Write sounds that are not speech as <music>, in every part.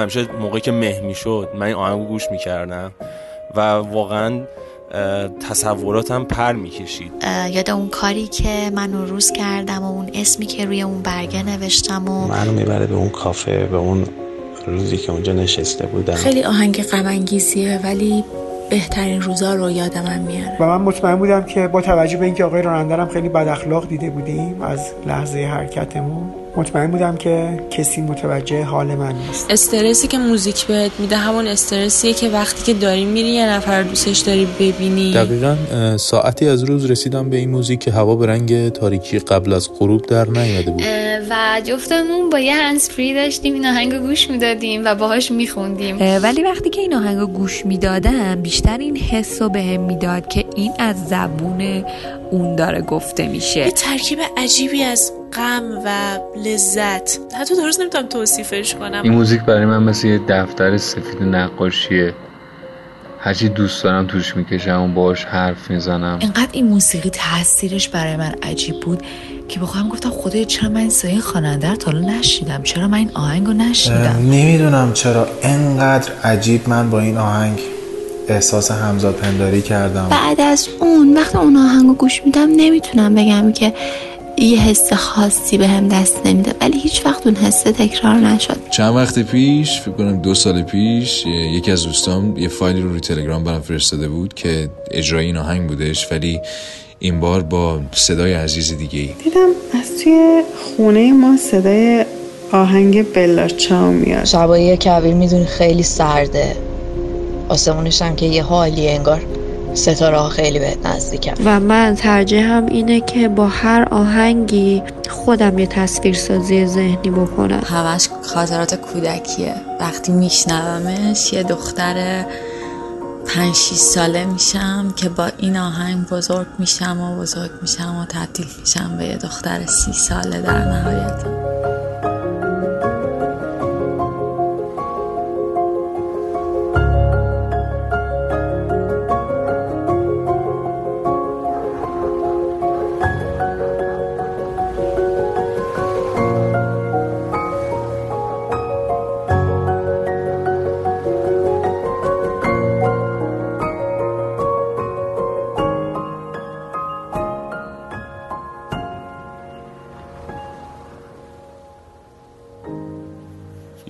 یادم همیشه موقعی که مه می‌شد من این آهنگو گوش می‌کردم و واقعا تصوراتم پر می‌کشید. یاد اون کاری که من اون روز کردم و اون اسمی که روی اون برگه نوشتم و منو می‌بره به اون کافه به اون روزی که اونجا نشسته بودم. خیلی آهنگ غم ولی بهترین روزا رو یادم میاره. و من مطمئن بودم که با توجه به اینکه آقای رانندرم خیلی بد اخلاق دیده بودیم از لحظه حرکتمون مطمئن بودم که کسی متوجه حال من نیست. استرسی که موزیک بهت میده همون استرسیه که وقتی که داری میری یه نفر دوستش داری ببینی. دقیقا ساعتی از روز رسیدم به این موزیک که هوا به رنگ تاریکی قبل از غروب در نیامده بود. و جفتمون با یه هنس فری داشتیم این آهنگو گوش می‌دادیم و باهاش میخوندیم. ولی وقتی که این آهنگو گوش می‌دادم بیشتر این حس رو بهم می‌داد که این از زبون اون داره گفته میشه. یه ترکیب عجیبی از غم و لذت. حتی درست نمی‌تونم توصیفش کنم. این موزیک برای من مثل یه دفتر سفید نقاشیه. هرچی دوست دارم توش می‌کشم و باش حرف می‌زنم. اینقدر این موسیقی تاثیرش برای من عجیب بود که بخوام گفتم خدای چرا من این صدای خواننده تا نشیدم چرا من این آهنگ رو نشیدم نمی‌دونم چرا انقدر عجیب من با این آهنگ احساس همزاد پنداری کردم. بعد از اون وقت اون آهنگ رو گوش میدم نمی‌تونم بگم که یه حس خاصی به هم دست نمیده ولی هیچ وقت اون حس تکرار نشد. چند وقت پیش فکر کنم دو سال پیش یکی از دوستام یه فایلی رو روی تلگرام برام فرستاده بود که اجرای این آهنگ بودش ولی این بار با صدای عزیز دیگه ای دیدم از توی خونه ما صدای آهنگ بلاچاو میاد. شبایی کویر می‌دونی خیلی سرده. آسمونش هم که یه حالی انگار. ستاره ها خیلی به نزدیکم و من ترجیحم اینه که با هر آهنگی خودم یه تصویر سازی ذهنی بکنم. همش خاطرات کودکیه. وقتی میشنومش یه دختر پنج ساله میشم که با این آهنگ بزرگ میشم و بزرگ میشم و تبدیل میشم به یه دختر سی ساله در نهایت.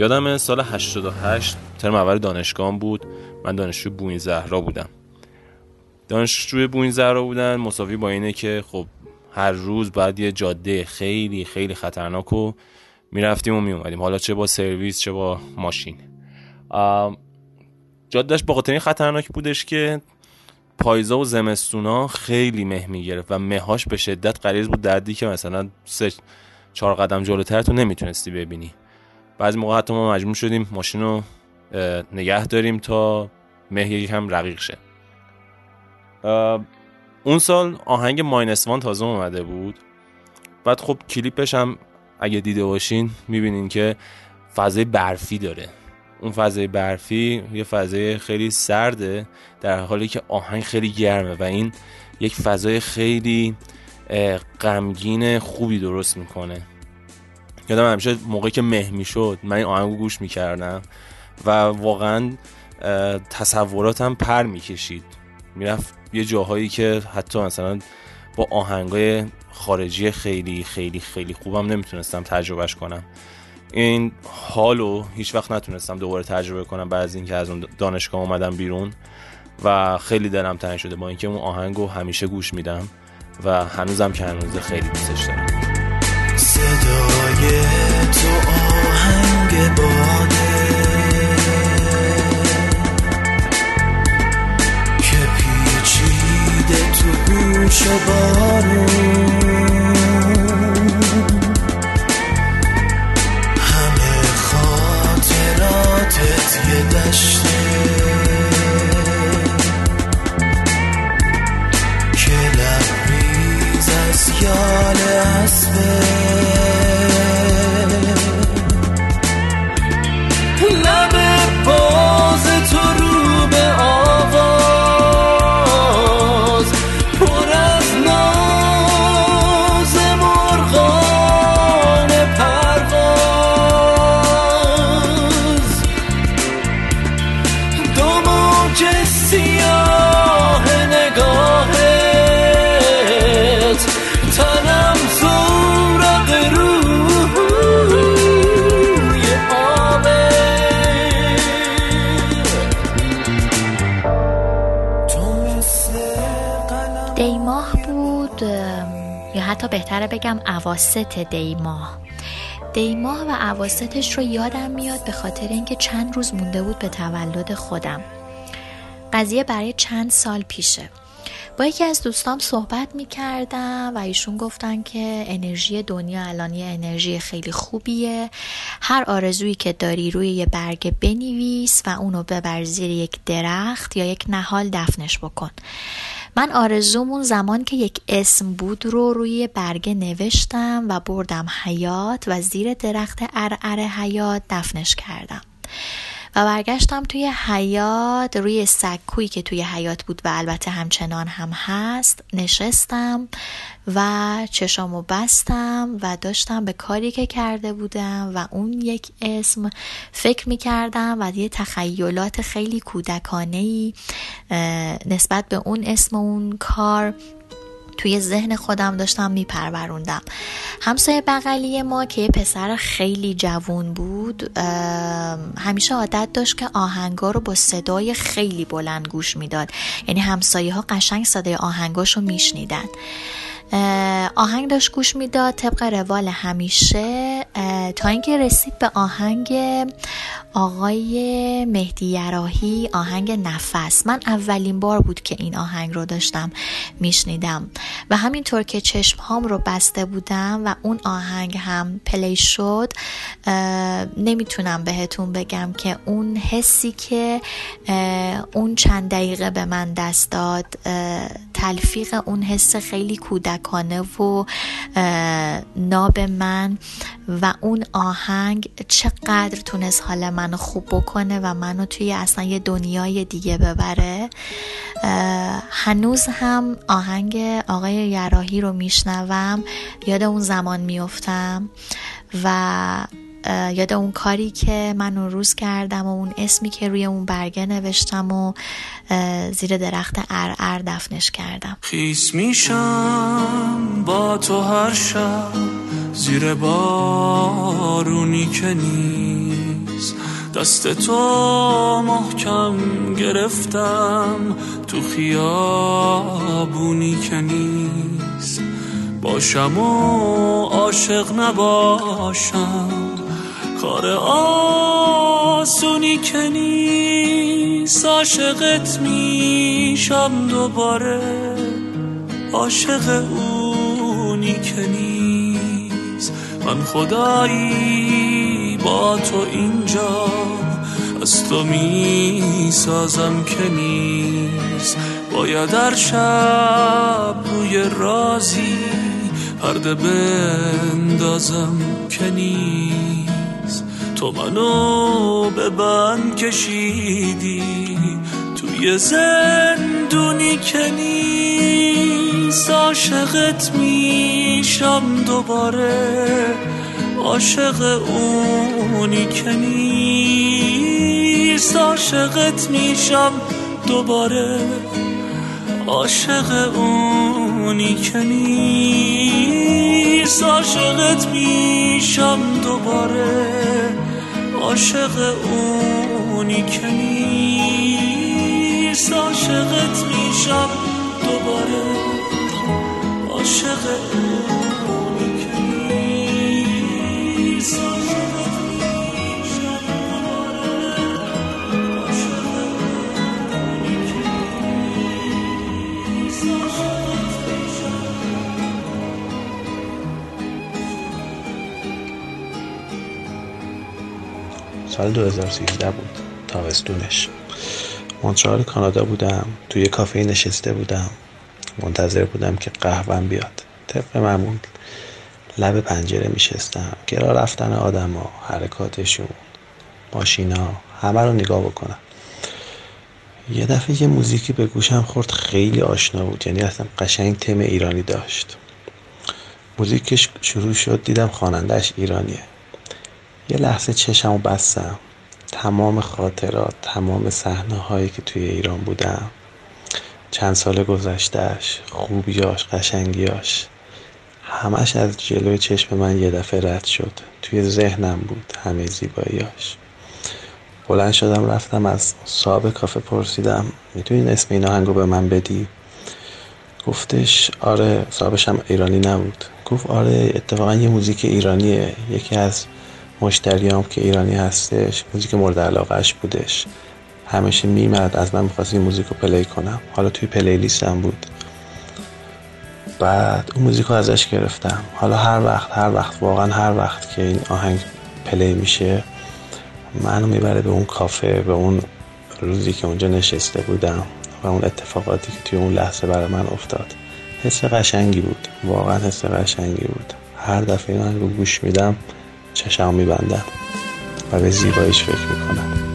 یادم سال 88 ترم اول دانشگاه بود. من دانشجو بوین زهرا بودم. دانشجوی بوین زهرا بودن مساوی با اینه که خب هر روز بعد یه جاده خیلی خیلی خطرناک و می‌رفتیم و میومدیم حالا چه با سرویس چه با ماشین. جادهش با خاطر خطرناک بودش که پایزا و زمستونا خیلی مه می‌گرفت و مهاش به شدت غلیظ بود دردی که مثلا سه چهار قدم جلوتر تو نمی‌تونستی ببینی. بعضی موقع حتی ما مجبور شدیم ماشین رو نگه داریم تا مه یکم رقیق شه. اون سال آهنگ ماینس وان تازه اومده بود. بعد خب کلیپش هم اگه دیده باشین می‌بینین که فضای برفی داره. اون فضای برفی یه فضای خیلی سرده در حالی که آهنگ خیلی گرمه و این یک فضای خیلی غمگین خوبی درست می‌کنه. یادم همیشه موقعی که مه می‌شد من این آهنگو گوش می‌کردم و واقعا تصوراتم پر می‌کشید. می‌رفت یه جاهایی که حتی مثلا با آهنگای خارجی خیلی خیلی خیلی خوبم نمی‌تونستم تجربهش کنم. این حالو هیچ وقت نتونستم دوباره تجربه کنم بعد از اینکه از اون دانشگاه اومدم بیرون و خیلی دلم تنگ شده با اینکه اون آهنگو همیشه گوش میدم و هنوزم که هنوزه خیلی دوستش دارم. صدای تو آهنگ باده. که پیچیده تو گوش بارون. بگم اواسط دی ماه دی ماه و اواسطش رو یادم میاد به خاطر اینکه چند روز مونده بود به تولد خودم. قضیه برای چند سال پیشه. با یکی از دوستام صحبت می کردم و ایشون گفتن که انرژی دنیا الان یه انرژی خیلی خوبیه. هر آرزویی که داری روی یه برگه بنویس و اونو ببر زیر یک درخت یا یک نهال دفنش بکن. من آرزومون زمان که یک اسم بود رو روی برگه نوشتم و بردم حیات و زیر درخت ارعر حیات دفنش کردم. و برگشتم توی حیات روی سکویی که توی حیات بود و البته همچنان هم هست نشستم و چشامو بستم و داشتم به کاری که کرده بودم و اون یک اسم فکر می کردم و یه تخیلات خیلی کودکانه نسبت به اون اسم اون کار توی ذهن خودم داشتم میپروروندم. همسایه بغلی ما که یه پسر خیلی جوون بود همیشه عادت داشت که آهنگا رو با صدای خیلی بلند گوش می‌داد. یعنی همسایه ها قشنگ صدای آهنگاش رو میشنیدن. آهنگ داشت گوش می‌داد طبق روال همیشه تا اینکه رسید به آهنگ آقای مهدی یراهی آهنگ نفس. من اولین بار بود که این آهنگ رو داشتم میشنیدم و همینطور که چشم هام رو بسته بودم و اون آهنگ هم پلی شد نمی‌تونم بهتون بگم که اون حسی که اون چند دقیقه به من دست داد تلفیق اون حس خیلی کودکانه و ناب من و اون آهنگ چقدر تونست حال منو خوب بکنه و منو توی اصلا یه دنیای دیگه ببره. هنوز هم آهنگ آقای یراهی رو میشنوم یاد اون زمان میفتم و یاد اون کاری که من اون روز کردم و اون اسمی که روی اون برگه نوشتم و زیر درخت ار دفنش کردم. خیس میشم با تو هر شب زیر بارونی که نیست دست تو محکم گرفتم تو خیابونی که نیست باشم و عاشق نباشم کار آسونی که نیست عاشقت میشم دوباره. عاشق اونی که نیست. من خدایی با تو اینجا از تو می‌سازم که نیست. باید در شب روی رازی پرده بندازم که نیست. تو منو به بند کشیدی. توی زندونی که نیست عاشقت میشم دوباره. عاشق اونی که نیست عاشقت میشم دوباره. عاشق اونی که نیست عاشقت میشم دوباره. عاشق اونی که نیست عاشقت میشم دوباره. عاشق اونی سال 2013 بود. تابستونش. مونترال کانادا بودم. توی کافه نشسته بودم. منتظر بودم که قهوهم بیاد. طبق معمول لب پنجره میشستم. گرا رفتن آدما حرکاتشون ماشینا همه رو نگاه بکنم. یه دفعه یه موزیکی به گوشم خورد خیلی آشنا بود. یعنی اصلا قشنگ تم ایرانی داشت. موزیکش شروع شد دیدم خوانندهش ایرانیه. یه لحظه چشمو بستم. تمام خاطرات تمام صحنه هایی که توی ایران بودم. چند سال گذشتهش خوبیاش قشنگیاش. همش از جلوی چشم من یه دفعه رد شد. توی ذهنم بود همه زیباییاش بلند شدم رفتم از صاحب کافه پرسیدم می‌تونین اسم این آهنگو به من بدی؟ گفتش آره صاحبش هم ایرانی نبود. گفت آره اتفاقا یه موزیک ایرانیه یکی از مشتریام که ایرانی هستش موزیک مورد علاقهش بودش. همیشه میمد از من می‌خواست این موزیک رو play کنم. حالا توی playlist م بود. بعد اون موزیک رو ازش گرفتم. حالا هر وقت هر وقت واقعا هر وقت که این آهنگ play میشه منو می‌بره به اون کافه به اون روزی که اونجا نشسته بودم و اون اتفاقاتی که توی اون لحظه برای من افتاد. حس قشنگی بود. واقعا حس قشنگی بود. هر دفعه من رو گوش میدم چشم میبندم و به زیباییش فکر می‌کنم.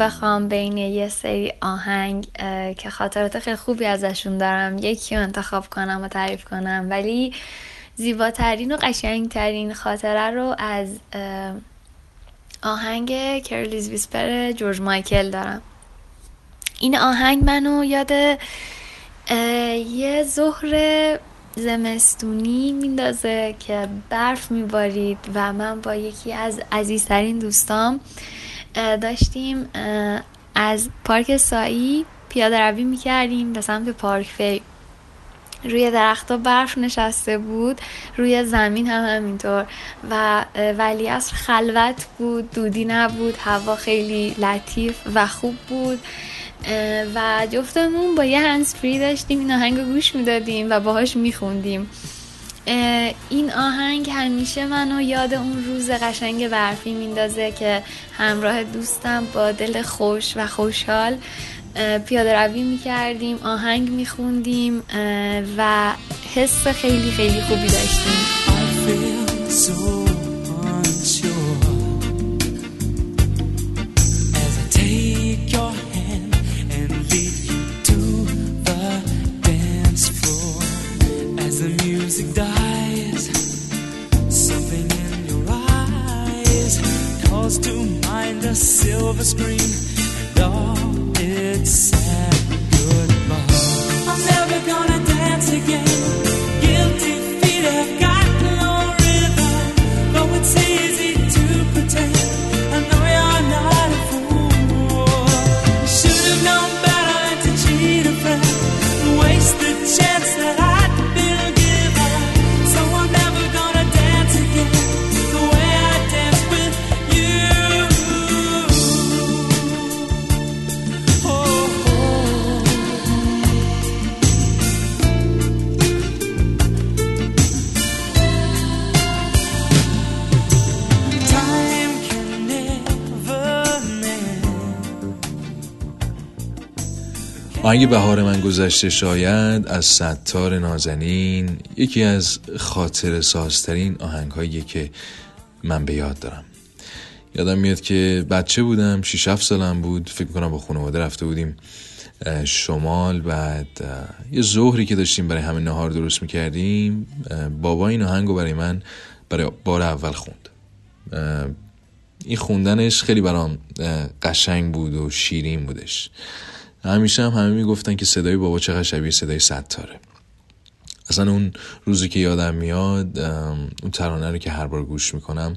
بخوام بین یه سری آهنگ که خاطرات خیلی خوبی ازشون دارم یکی رو انتخاب کنم و تعریف کنم. ولی زیباترین و قشنگترین خاطره رو از آهنگ کرلیز ویسپر جورج مایکل دارم. این آهنگ منو یاد یه ظهر زمستونی میندازه که برف میبارید و من با یکی از عزیزترین دوستام داشتیم از پارک سایی پیاده روی می‌کردیم به سمت پارک فی. روی درختها برف نشسته بود روی زمین هم همینطور. و ولی از خلوت بود دودی نبود هوا خیلی لطیف و خوب بود. و جفتمون با یه هنس فری داشتیم این آهنگ گوش می‌دادیم و باهاش میخوندیم. این آهنگ همیشه منو یاد اون روز قشنگ برفی میندازه که همراه دوستم با دل خوش و خوشحال پیاده روی می‌کردیم آهنگ میخوندیم و حس خیلی خیلی خوبی داشتیم. Music dies, something in your eyes calls to mind a silver screen and all its sad goodbye. I'm never gonna آهنگ بهار من گذشته شاید از ستار نازنین یکی از خاطر سازترین آهنگ که من به یاد دارم. یادم میاد که بچه بودم 6 7 سالم بود فکر کنم با خانواده رفته بودیم شمال. بعد یه ظهری که داشتیم برای همه نهار درست می‌کردیم بابا این آهنگ رو برای من برای بار اول خوند. این خوندنش خیلی برام قشنگ بود و شیرین بودش. همیشه هم همه می‌گفتن که صدای بابا چقدر شبیه صدای ستاره. اصلا اون روزی که یادم میاد اون ترانه رو که هر بار گوش می‌کنم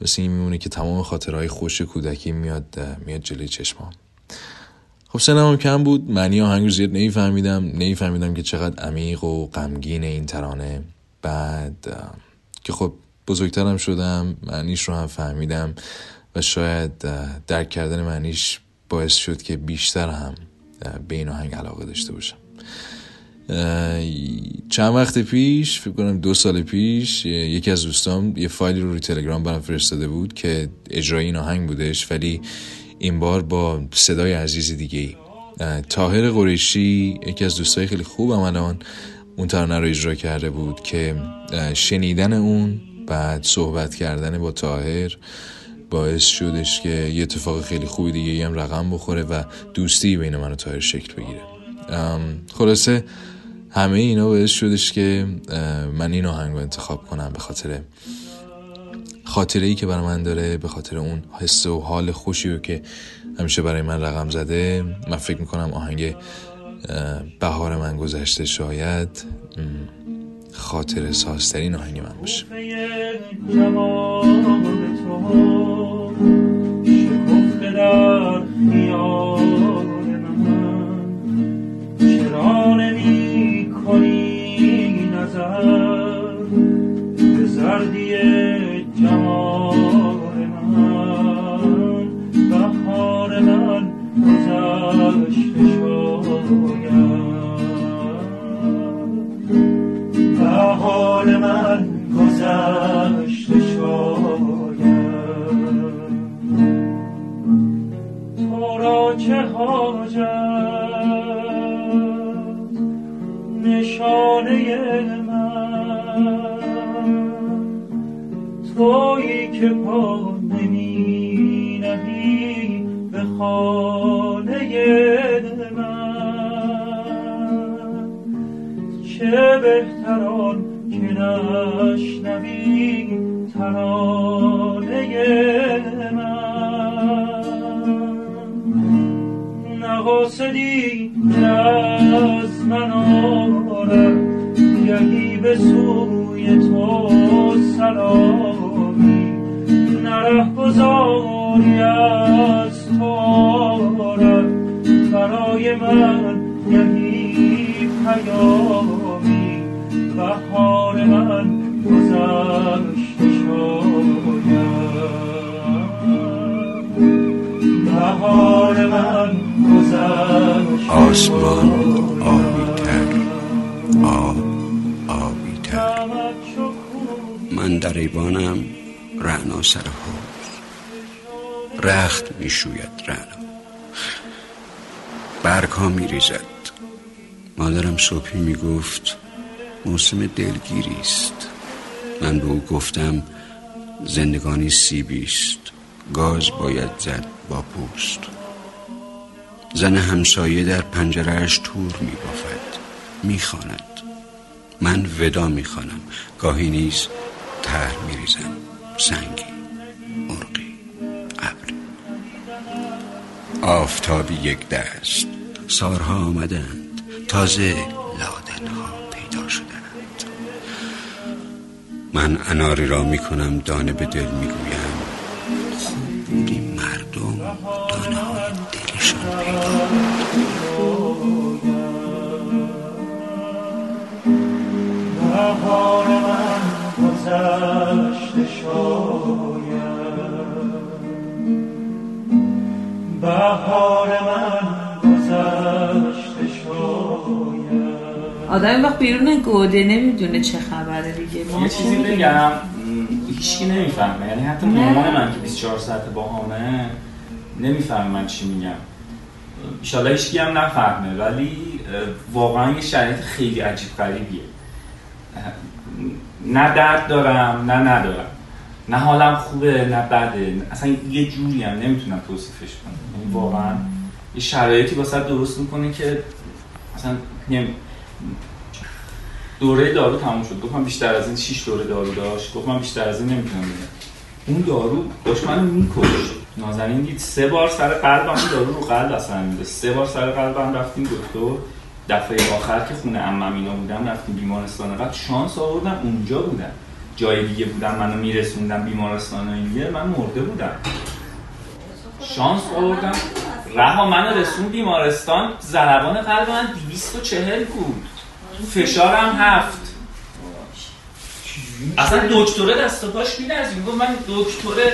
مثل این میمونه که تمام خاطرهای خوش کودکی میاد میاد جلوی چشمام. خب سنم کم بود. معنی آهنگ رو زیاد نمیفهمیدم. نمیفهمیدم که چقدر عمیق و غمگین این ترانه. بعد که خب بزرگترم شدم معنیش رو هم فهمیدم و شاید درک کردن معنیش باعث شد که بیشتر هم به این آهنگ علاقه داشته باشم. چند وقت پیش فکر کنم دو سال پیش یکی از دوستام یه فایلی رو روی تلگرام برام فرستاده بود که اجرای این آهنگ بودش ولی این بار با صدای عزیز دیگه ای تاهر قریشی یکی از دوستای خیلی خوب الان اون ترانه رو اجرا کرده بود که شنیدن اون بعد صحبت کردن با تاهر باعث شدش که یه اتفاق خیلی خوبی دیگه هم رقم بخوره و دوستی بین من و تاهر شکل بگیره. خلاصه همه اینا باعث شدش که من این آهنگ رو انتخاب کنم به خاطر خاطره ای که برای من داره به خاطر اون حس و حال خوشی رو که همیشه برای من رقم زده. من فکر می‌کنم آهنگ بهار من گذشته شاید خاطر سازترین آهنگ من باشه. ترانه من. نقاصدی از من آرد گهی به سوی تو. آسمان آبیتر. آب آبیتر. من در ایوانم رعنا سر حوز رخت می شوید رعنا. برگ ها می ریزد مادرم صبحی می گفت موسم دلگیری است. من به او گفتم زندگانی سیبی است. گاز باید زد با پوست. زن همسایه در پنجرهش تور می بافد می خاند. من ودا می خانم گاهی نیز تر می ریزم سنگی مرغی ابری آفتابی یک دست. سارها آمدند. تازه لادنها پیدا شدند. من اناری را می کنم دانه به دل می گویم خوب مردم. شاید آدم وقت بیرون گوده نمی‌دونه چه خبره دیگه ما یه چیزی؟ بگم هیچکی نمی‌فهمه یعنی حتی. مامان من که 24 ساعت با همه نمی‌فهمه من چی میگم ایشالله هیچکی هم نفهمه ولی واقعا یه شرایط خیلی عجیب غریبیه. نه درد دارم نه ندارم. نه حالم خوبه نه بده. اصلا یه جوری هم نمی‌تونم توصیفش کنم. یعنی واقعا یه شرایطی واسه درست می‌کنه که اصلا. دوره دارو تموم شد. گفتم بیشتر از این 6 دوره دارو داشت. گفتم بیشتر از این نمی‌تونم بگم. اون دارو داشت منو میکشت. نازنین دید سه بار سر قلبم دارو رو قلب اصلا میده سه بار سر قلبم رفتیم دکتر. دفعه آخر که خونه عمم اینا بودم رفتیم بیمارستان. قبل شانس آوردم اونجا بودم. جای دیگه بودم منو میرسوندم بیمارستان اینجا من مرده بودم. شانس آوردم. رها من رسون بیمارستان ضربان قلب من 240 بود. فشارم هفت. اصلا دکتره دست و پاش میلرزید می‌گفت من دکتر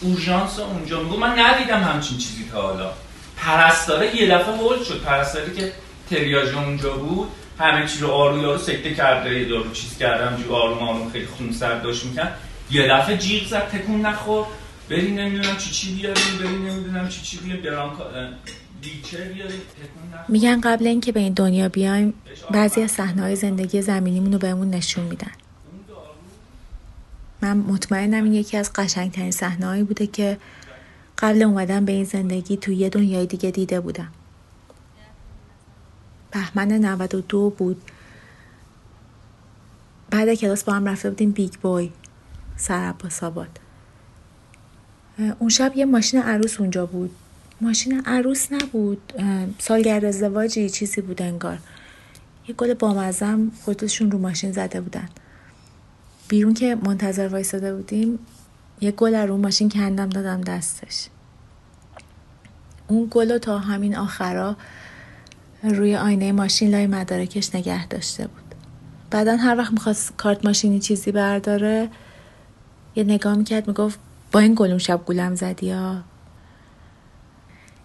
اورژانس اونجا می‌گفت من ندیدم همچین چیزی تا حالا. پرستاره یه دفعه هول شد. پرستاری که تریاژ اونجا بود همه چی رو آروم یارو سکته کرده یه دارو چیز کردم جو آروم آروم خیلی خون سرد داشت می‌کرد. یه دفعه جیغ زد تکون نخور بری نمی‌دونم چی چی بیاریم بری نمی‌دونم چی چی بیاریم. برام ویلچر بیاریم تکون نخور میگن قبل اینکه به این دنیا بیایم بعضی از صحنه‌های زندگی زمینیمون رو بهمون نشون میدن. من مطمئنم این یکی از قشنگترین صحنه‌هایی بوده که قبل اومدن به این زندگی تو یه دنیای دیگه دیده بودم. بهمن 92 بود. بعد کلاس با هم رفته بودیم Big Boy سر عباس اون شب یه ماشین عروس اونجا بود. ماشین عروس نبود. سالگرد ازدواجی چیزی بود انگار. یه گل بامزم خودشون رو ماشین زده بودن. بیرون که منتظر وایساده بودیم یه گل رو ماشین کندم دادم دستش. اون گل تا همین آخرا روی آینه ماشین لای مدارکش نگه داشته بود. بعدا هر وقت می‌خواست کارت ماشینی چیزی برداره یه نگاه می‌کرد می‌گفت با این گل شب گولم زدی ها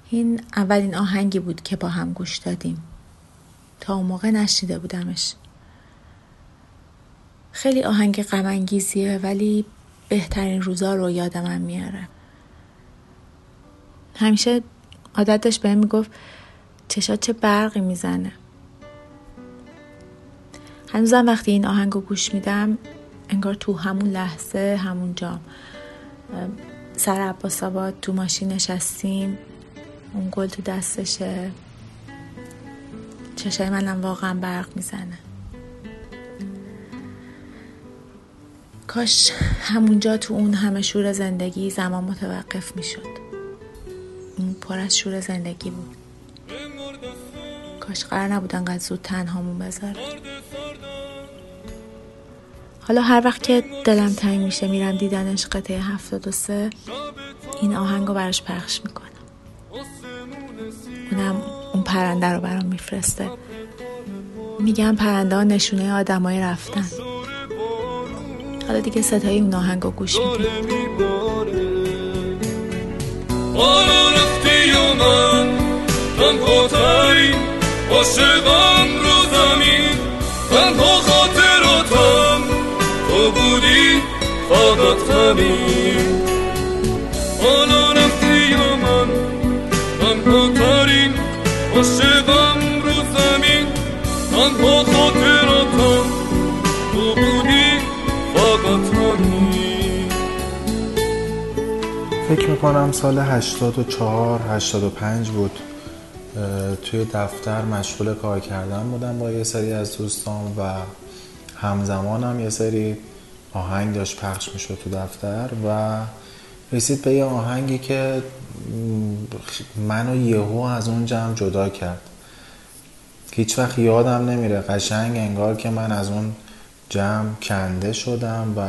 این اولین آهنگی بود که با هم گوش دادیم. تا اون موقع نشنیده بودمش. خیلی آهنگ غمانگیزیه ولی بهترین روزا رو یادم میاره. همیشه عادت داشت بهم می‌گفت چشات چه برقی می‌زنه. هنوزم وقتی این آهنگ رو گوش میدم انگار تو همون لحظه همون جام. سر عباس آباد تو ماشین نشستیم اون گل تو دستشه. چشای منم واقعا برق می‌زنه. کاش همونجا تو اون همه شور زندگی زمان متوقف می‌شد. اون پر از شور زندگی بود. کاش قرار نبود انقدر زود تنهامون بذاره حالا هر وقت که دلم تنگ میشه میرم دیدنش قطعه هفتاد و سه این آهنگ رو براش پخش می‌کنم. اونم اون پرنده رو برام میفرسته. میگم پرنده ها نشونه آدمای رفتن. حالا دیگه صدای اون آهنگ رو گوش میدیم. من تنها خاطراتم تو بودی فقط همین. حالا رفتی و من تنها ترین عاشقم فکر می‌کنم سال 84 85 بود. توی دفتر مشغول کار کردن بودم با یه سری از دوستان و همزمان هم یه سری آهنگ داشت پخش می‌شد تو دفتر و رسید به یه آهنگی که منو یهو از اون جمع جدا کرد. هیچ وقت یادم نمیره. قشنگ انگار که من از اون جمع کنده شدم و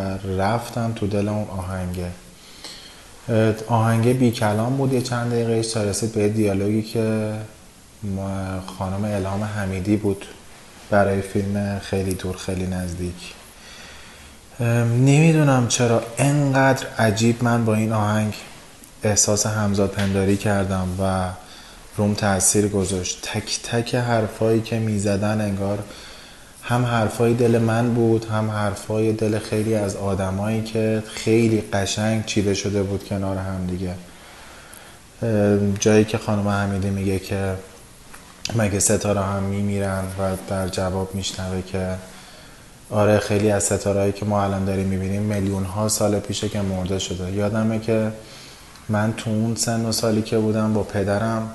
رفتم تو دل اون آهنگه. آهنگه بی کلام بود یه چند دقیقه تا به دیالوگی که خانم الهام حمیدی بود برای فیلم خیلی دور خیلی نزدیک. نمی‌دونم چرا انقدر عجیب من با این آهنگ احساس همزاد پنداری کردم و روم تاثیر گذاشت. تک تک حرفایی که می‌زدن انگار هم حرفای دل من بود هم حرفای دل خیلی از آدمایی که خیلی قشنگ چیده شده بود کنار هم دیگه. جایی که خانم حمیدی میگه که مگه ستاره هم میمیرن و در جواب میشنوه که آره خیلی از ستاره که ما الان داریم می‌بینیم میلیون ها سال پیشه که مرده شده. یادمه که من تو اون سن و سالی که بودم با پدرم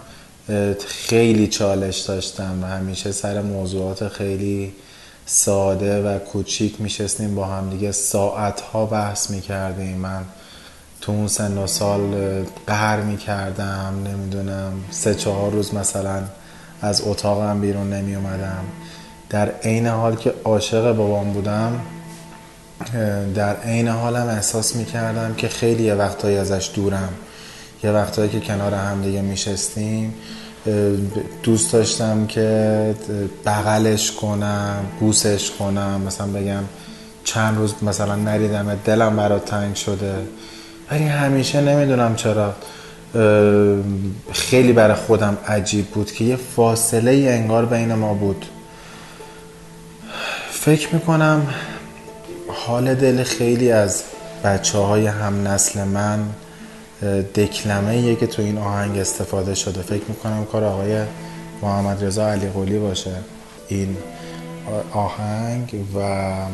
خیلی چالش داشتم و همیشه سر موضوعات خیلی ساده و کوچیک میشستیم با هم دیگه. ساعت ها بحث می‌کردیم. من تو اون سن و سال قهر می‌کردم نمی‌دونم سه چهار روز مثلا از اتاقم بیرون نمی اومدم در عین حال که عاشق بابام بودم در عین حالم احساس می کردم که خیلی وقتایی ازش دورم. یه وقتایی که کنار هم دیگه میشستیم. دوست داشتم که بغلش کنم بوسش کنم مثلا بگم چند روز مثلا نریدم دلم برات تنگ شده. ولی همیشه نمی‌دونم چرا خیلی برای خودم عجیب بود که یه فاصله انگار بین ما بود. فکر می‌کنم حال دل خیلی از بچه های هم نسل من دکلمه یه که تو این آهنگ استفاده شده. فکر می‌کنم کار آقای محمد رضا علی قولی باشه این آهنگ و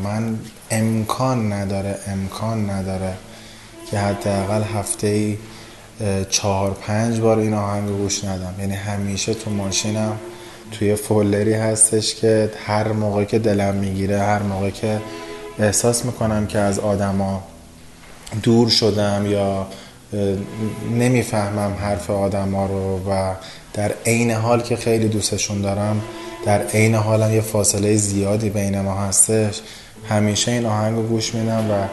من امکان نداره امکان نداره که حداقل هفته ای چهار پنج بار این آهنگ رو گوش ندم. یعنی همیشه تو ماشینم توی فولدری هستش که هر موقع که دلم می‌گیره هر موقع که احساس می‌کنم که از آدما دور شدم یا نمی‌فهمم حرف آدما رو و در عین حال که خیلی دوستشون دارم در عین حالم یه فاصله زیادی بین ما هستش. همیشه این آهنگ رو گوش میدم و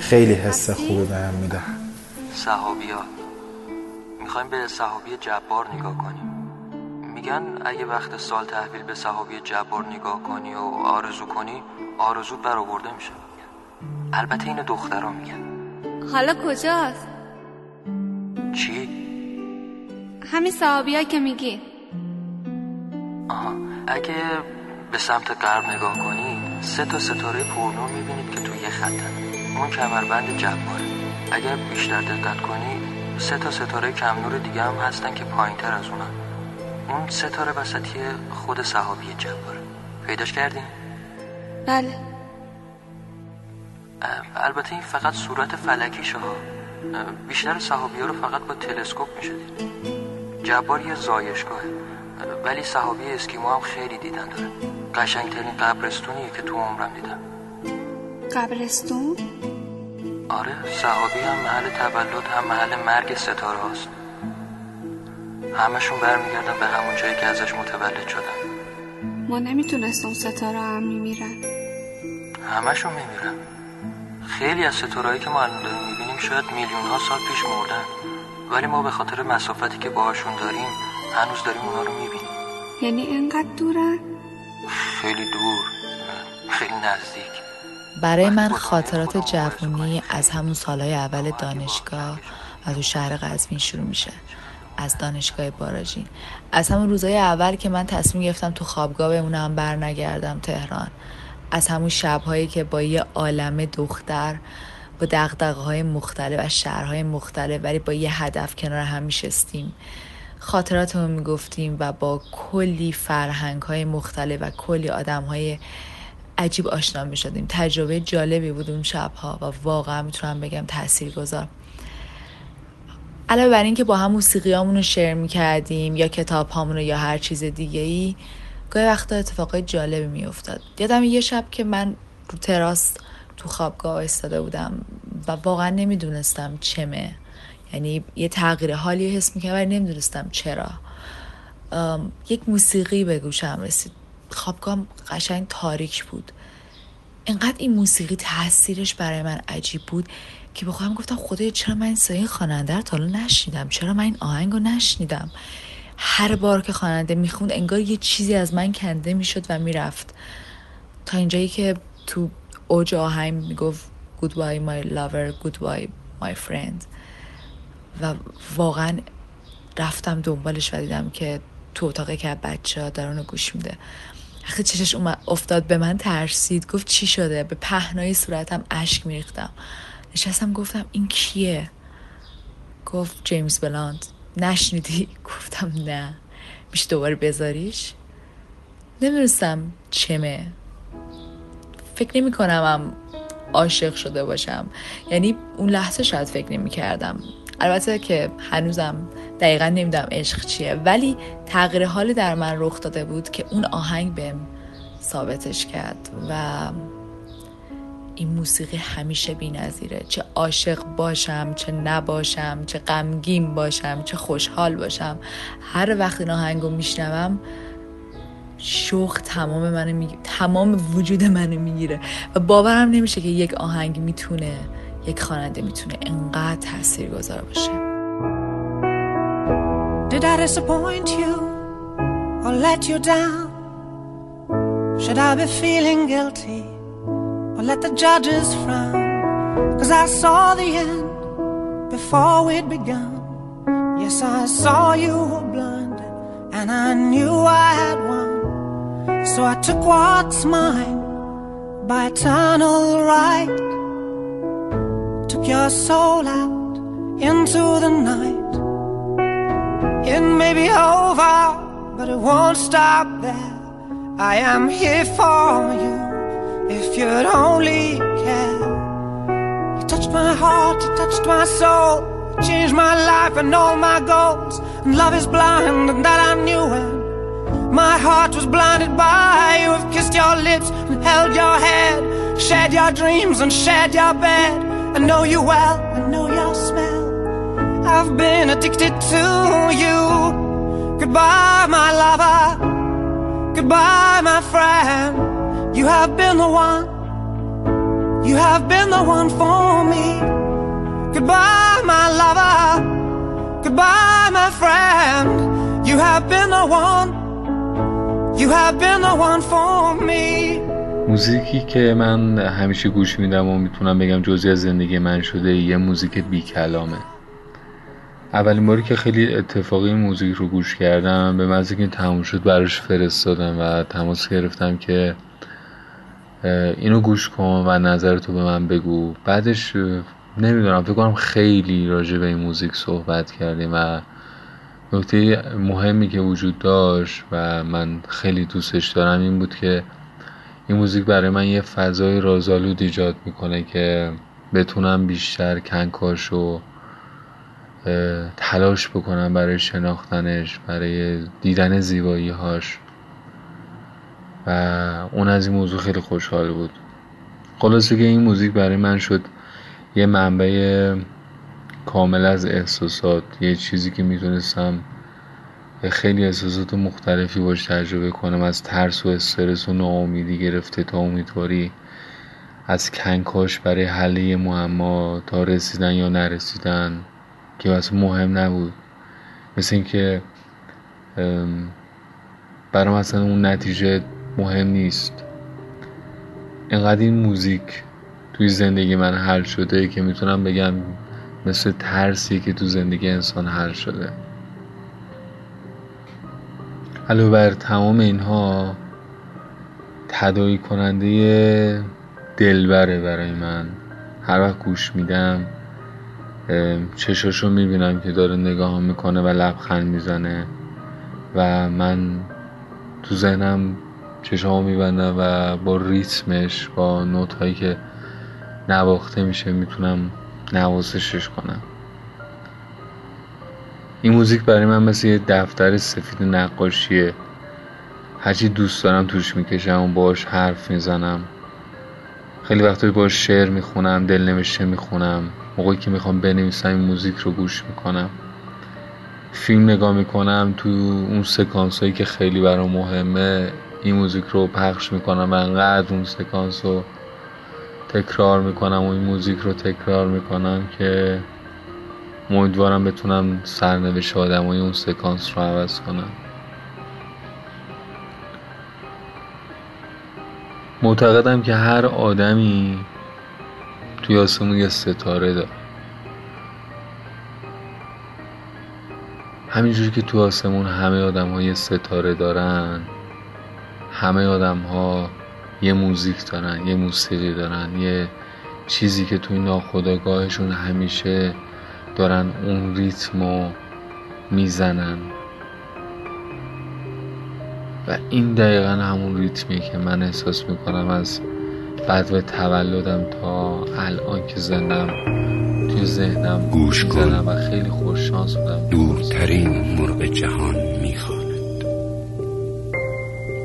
خیلی حس خوبی بهم میده. صحابیا می‌خوایم به صحابی جبار نگاه کنیم. میگن اگه وقت سال تحویل به صحابی جبار نگاه کنی و آرزو کنی آرزو برآورده میشه. البته این دخترا میگن. حالا کجاست؟ چی؟ همین صحابی که میگی. آها اگه به سمت غرب نگاه کنی سه تا ستاره پورنو می‌بینید که توی یه خطن. اون کمربند جباره. اگر بیشتر دقت کنی سه تا ستاره کم نور دیگه هم هستن که پایین تر از اونن. اون ستاره وسطی خود صحابی جباره. پیداش کردین؟ بله. البته این فقط صورت فلکیشه ها. بیشتر صحابی ها رو فقط با تلسکوپ میشه دید جبار یه زایشگاهه ولی صحابی اسکیمو هم خیلی دیدن داره. قشنگترین قبرستونیه که تو عمرم دیدم. قبرستون؟ آره صحابی هم محل تولد هم محل مرگ ستاره هاست. همشون برمیگردن به همون جایی که ازش متولد شدن. ما نمی‌تونستم ستاره هم میمیرن. همشون میمیرن. خیلی از ستارهایی که ما الان داریم شاید میلیون ها سال پیش مردن. ولی ما به خاطر مسافتی که باهاشون داریم هنوز داریم اونا رو می‌بینیم. یعنی اینقدر دورن؟ خیلی دور. خیلی نزدیک. برای من خاطرات جوونی از همون سالهای اول دانشگاه و تو شهر قزوین شروع میشه. از دانشگاه باراجین. از همون روزهای اول که من تصمیم گرفتم تو خوابگاه بمونم بر نگردم تهران. از همون شبهایی که با یه عالم دختر با دقدقه های مختلف و شهرهای مختلف ولی با یه هدف کنار هم میشستیم. خاطراتمون می‌گفتیم و با کلی فرهنگ های مختلف و کلی آدم های عجیب آشنا می شدیم تجربه جالبی بود اون شبها و واقعا می‌تونم بگم تأثیر گذار علاوه بر اینکه با هم موسیقی رو شیر می کردیم یا کتاب رو یا هر چیز دیگه ای گاهی وقتا اتفاقای جالبی می افتاد یادم یه شب که من رو تراس تو خوابگاه ایستاده بودم و واقعا نمی‌دونستم چمه. یعنی یه تغییر حالی حس می‌کردم ولی نمی‌دونستم چرا. یک موسیقی به گوشم رسید. خوابگاه قشنگ تاریک بود. انقدر این موسیقی تاثیرش برای من عجیب بود که به خودم گفتم خدای چرا من این خواننده رو تا نشنیدم؟ چرا من این آهنگ رو نشنیدم؟ هر بار که خواننده می‌خوند انگار یه چیزی از من کنده می‌شد و می‌رفت. تا اینجایی که تو اوج آهنگ می‌گفت goodbye my lover goodbye my friend. و واقعا رفتم دنبالش و دیدم که تو اتاقی که بچه ها دارن گوش میده. وقتی چشش افتاد به من ترسید. گفت چی شده؟ به پهنای صورتم اشک میریختم. نشستم گفتم این کیه؟ گفت جیمز بلاند. نشنیدی؟ <laughs> گفتم نه. میشه دوباره بذاریش؟ نمی‌دونستم چمه. فکر نمی کنم عاشق شده باشم. یعنی اون لحظه شاید فکر نمی کردم. البته که هنوزم دقیقا نمی‌دونم عشق چیه. ولی تغییر حال در من رخ داده بود که اون آهنگ بهم ثابتش کرد و این موسیقی همیشه بی نظیره. چه عاشق باشم چه نباشم چه غمگین باشم چه خوشحال باشم. هر وقت این آهنگ میشنوم شوق تمام منو می... تمام وجود منو می‌گیره و باورم نمیشه که یک آهنگ می‌تونه یک خواننده می‌تونه انقدر تاثیر گذار باشه Did I disappoint you or let you down? Should I be feeling guilty or let the judges frown? Cause I saw the end before we'd begun. Yes, I saw you were blinded and I knew I had won. So I took what's mine by eternal right. Took your soul out into the night. It may be over, but it won't stop there. I am here for you if you'd only care. You touched my heart, you touched my soul, you changed my life and all my goals. And love is blind, and that I knew when my heart was blinded by you. Have kissed your lips and held your head, shared your dreams and shared your bed. I know you well, I know your smell. I've been addicted to you. Goodbye, my lover. Goodbye, my friend. You have been the one. You have been the one for me. Goodbye, my lover. Goodbye, my friend. You have been the one. You have been the one for me. موزیکی که من همیشه گوش میدم و می‌تونم بگم جزی از زندگی من شده یه موزیک بی کلامه اولین باری که خیلی اتفاقی موزیک رو گوش کردم به مزه که تموم شد براش فرستادم و تماس گرفتم که اینو گوش کن و نظرتو به من بگو بعدش نمی‌دونم فکر کنم خیلی راجع به این موزیک صحبت کردیم و نکته مهمی که وجود داشت و من خیلی دوستش دارم این بود که این موزیک برای من یه فضای رازآلود ایجاد می‌کنه که بتونم بیشتر کنکاش و تلاش بکنم برای شناختنش برای دیدن زیبایی هاش و اون از این موضوع خیلی خوشحال بود. خلاصه که این موزیک برای من شد یه منبع کامل از احساسات یه چیزی که می‌تونستم خیلی احساسات مختلفی باش تجربه کنم از ترس و استرس و ناامیدی گرفته تا امیدواری از کنکاش برای حل معما تا رسیدن یا نرسیدن که واسه مهم نبود. مثل اینکه برام اصلا اون نتیجه مهم نیست. اینقدر این موزیک توی زندگی من حل شده که می‌تونم بگم مثل ترسی که تو زندگی انسان حل شده. علاوه بر تمام اینها تدایی کننده دلبره برای من. هر وقت گوش میدم چشاشو می‌بینم که داره نگاه می‌کنه و لبخند می‌زنه و من تو ذهنم چشامو میبندم و با ریتمش با نوت هایی که نواخته میشه می‌تونم نوازشش کنم. این موزیک برای من مثل یه دفتر سفید نقاشیه. هرچی دوست دارم توش می‌کشم و باش حرف می‌زنم. خیلی وقتا باش شعر می‌خونم دل نوشته می‌خونم. موقعی که می‌خوام بنویسم این موزیک رو گوش می‌کنم. فیلم نگاه می‌کنم تو اون سکانس هایی که خیلی برام مهمه این موزیک رو پخش می‌کنم و انقدر اون سکانس رو تکرار می‌کنم و این موزیک رو تکرار می‌کنم که امیدوارم بتونم سرنوشت آدمای اون سکانس رو عوض کنم. معتقدم که هر آدمی توی آسمون یه ستاره داره. همینجوری که تو آسمون همه آدم ها یه ستاره دارن همه آدم ها یه موزیک دارن یه موسیقی دارن یه چیزی که توی ناخداگاهشون همیشه دارن اون ریتمو می‌زنن. و این دقیقا همون ریتمیه که من احساس می‌کنم از بعد به تولدم تا الان که زنم توی ذهنم گوش کن. و خیلی خوششانس بودم. دورترین مرغ جهان می‌خواند.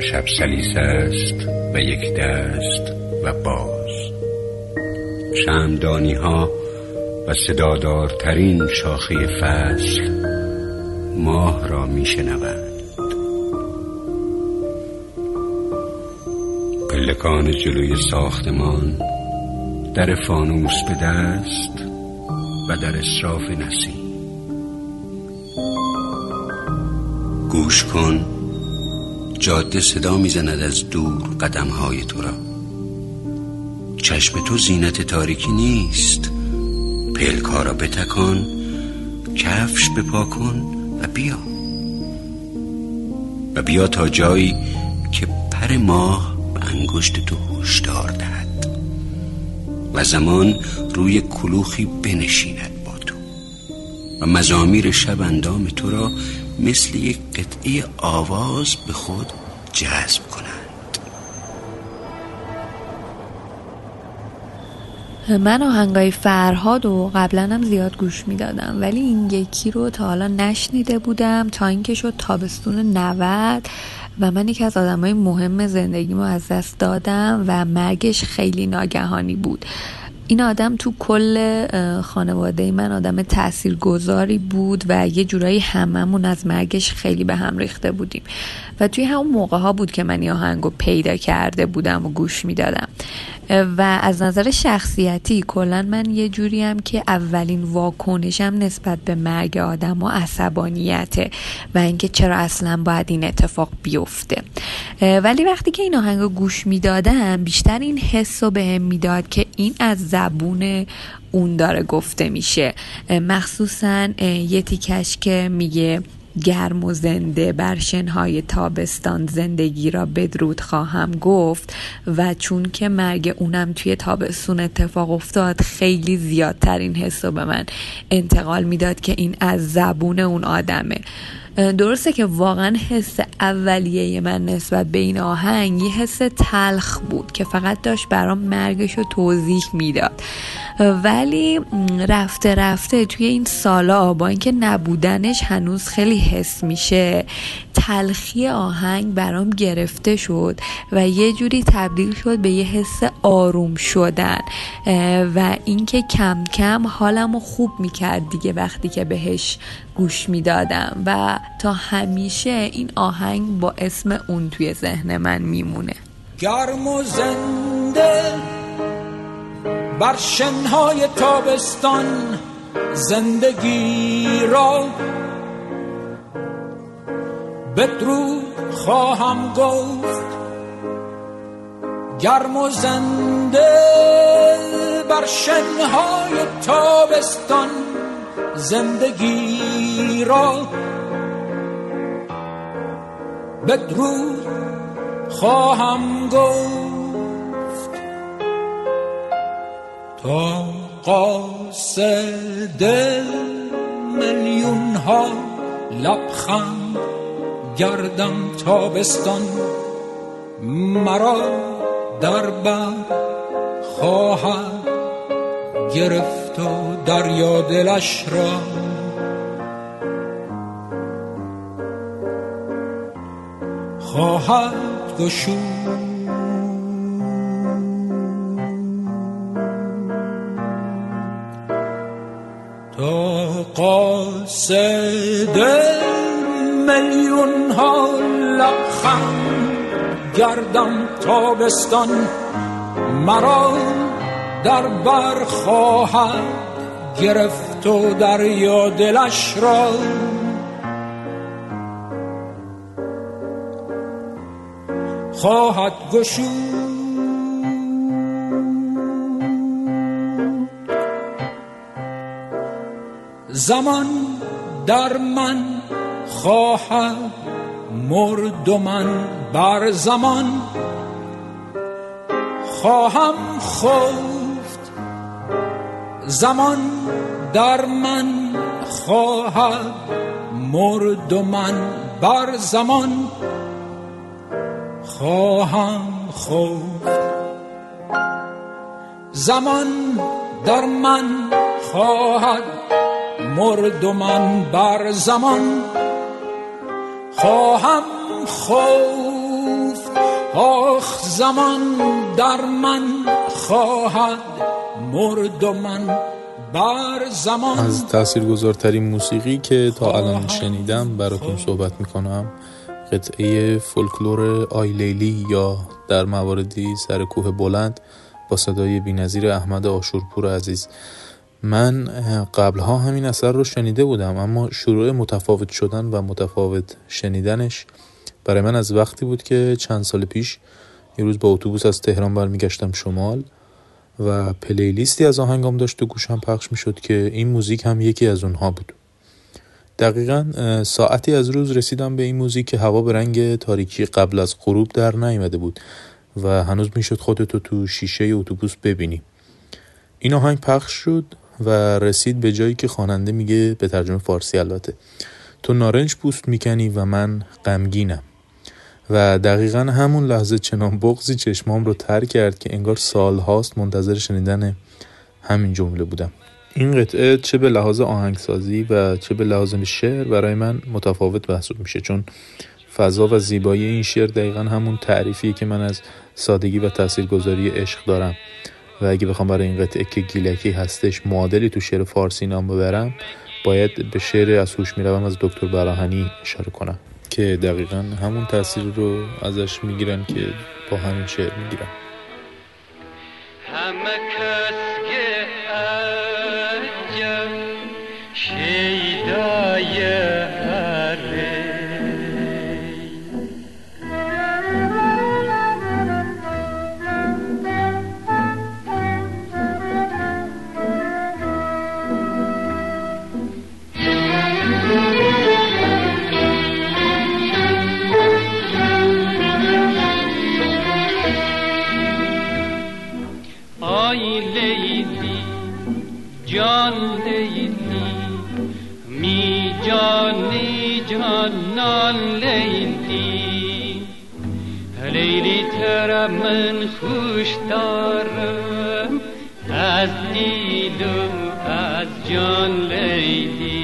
شب سلیس است. و یک دست و باز. شمدانی ها و صدادارترین شاخه فصل ماه را میشنوند. پلکان جلوی ساختمان در فانوس به دست و در اصراف نسیم. گوش کن جاده صدا می‌زند از دور قدم های تو را. چشم تو زینت تاریکی نیست. پلکا را بتکان کفش بپا کن و بیا. و بیا تا جایی که پر ماه به انگشت تو هشدار دهد. و زمان روی کلوخی بنشیند با تو. و مزامیر شب اندام تو را مثل یک قطعه آواز به خود جذب کنند. من آهنگای فرهاد و قبلا هم زیاد گوش می‌دادم ولی این یکی رو تا حالا نشنیده بودم تا اینکه شد تابستون 90 و من یکی از آدمای مهم زندگیمو از دست دادم و مرگش خیلی ناگهانی بود. این آدم تو کل خانواده من آدم تاثیرگذاری بود و یه جورایی هممون از مرگش خیلی به هم ریخته بودیم. و توی همون موقع ها بود که من این آهنگو پیدا کرده بودم و گوش می‌دادم. و از نظر شخصیتی کلا من یه جوری هم که اولین واکنشم نسبت به مرگ آدم و عصبانیته و اینکه چرا اصلا باید این اتفاق بیفته. ولی وقتی که این آهنگ گوش می‌دادم بیشتر این حس رو بهم می‌داد که این از زبون اون داره گفته میشه. مخصوصا یه تیکش که میگه گرم و زنده بر شنهای تابستان زندگی را بدرود خواهم گفت و چون که مرگ اونم توی تابستون اتفاق افتاد خیلی زیادترین حس به من انتقال می‌داد که این از زبون اون آدمه. درسته که واقعا حس اولیه من نسبت به این آهنگ یه حس تلخ بود که فقط داشت برام مرگش رو توضیح می‌داد. ولی رفته رفته توی این سالا با اینکه نبودنش هنوز خیلی حس میشه تلخی آهنگ برام گرفته شد و یه جوری تبدیل شد به یه حس آروم شدن و اینکه کم کم حالمو خوب می‌کرد دیگه وقتی که بهش گوش می‌دادم و تا همیشه این آهنگ با اسم اون توی ذهن من میمونه. گرم و زنده بر شنهای تابستان زندگی را بدرود خواهم گفت. گرم و زنده بر شنهای تابستان زندگی را بدرود خواهم گفت. تا قاصد میلیون ها لبخند گردم تابستان مرا در بر خواهد گرفت و دریا دلش را. خواهد گشود. تا قاصد میلیون ها لبخند گردم تابستان. مرا در بر خواهد گرفت و دریا دلش را. خواهد گشود. زمان در من خواهد مرد و من بر زمان. خواهم خفت زمان در من خواهد مرد و من بر زمان خواهم خفت. زمان در من خواهد مرد و من بر زمان خواهم خفت. آخ زمان در من خواهد مرد و من بر زمان. از تاثیرگذارترین موسیقی که تا الان شنیدم براتون صحبت می‌کنم قطعه فولکلور آیلیلی یا در مواردی سر کوه بلند با صدای بینظیر احمد آشورپور عزیز. من قبلها همین اثر رو شنیده بودم اما شروع متفاوت شدن و متفاوت شنیدنش برای من از وقتی بود که چند سال پیش یه روز با اتوبوس از تهران برمیگشتم شمال. و پلیلیستی از آهنگام داشت و گوشم پخش می‌شد که این موزیک هم یکی از اونها بود. دقیقا ساعتی از روز رسیدم به این موزیک که هوا به رنگ تاریکی قبل از غروب در نیامده بود و هنوز می‌شد خودتو تو شیشه اتوبوس ببینی. این آهنگ پخش شد و رسید به جایی که خواننده میگه به ترجمه فارسی البته. تو نارنج پوست می‌کنی و من غمگینم. و دقیقا همون لحظه چنان بغزی چشمام رو تر کرد که انگار سال هاست منتظر شنیدن همین جمله بودم. این قطعه چه به لحاظ آهنگسازی و چه به لحاظ شعر برای من متفاوت محسوب میشه چون فضا و زیبایی این شعر دقیقا همون تعریفیه که من از سادگی و تاثیرگذاری عشق دارم. و اگه بخوام برای این قطعه که گیلکی هستش معادلی تو شعر فارسی نام ببرم باید به شعر از هوش می‌روم از دکتر براهنی اشاره کنم. که دقیقا همون تاثیر رو ازش می‌گیرن که با همین شعر می‌گیرن. همه کس من خوش دارم. از دید و از جان لیلی.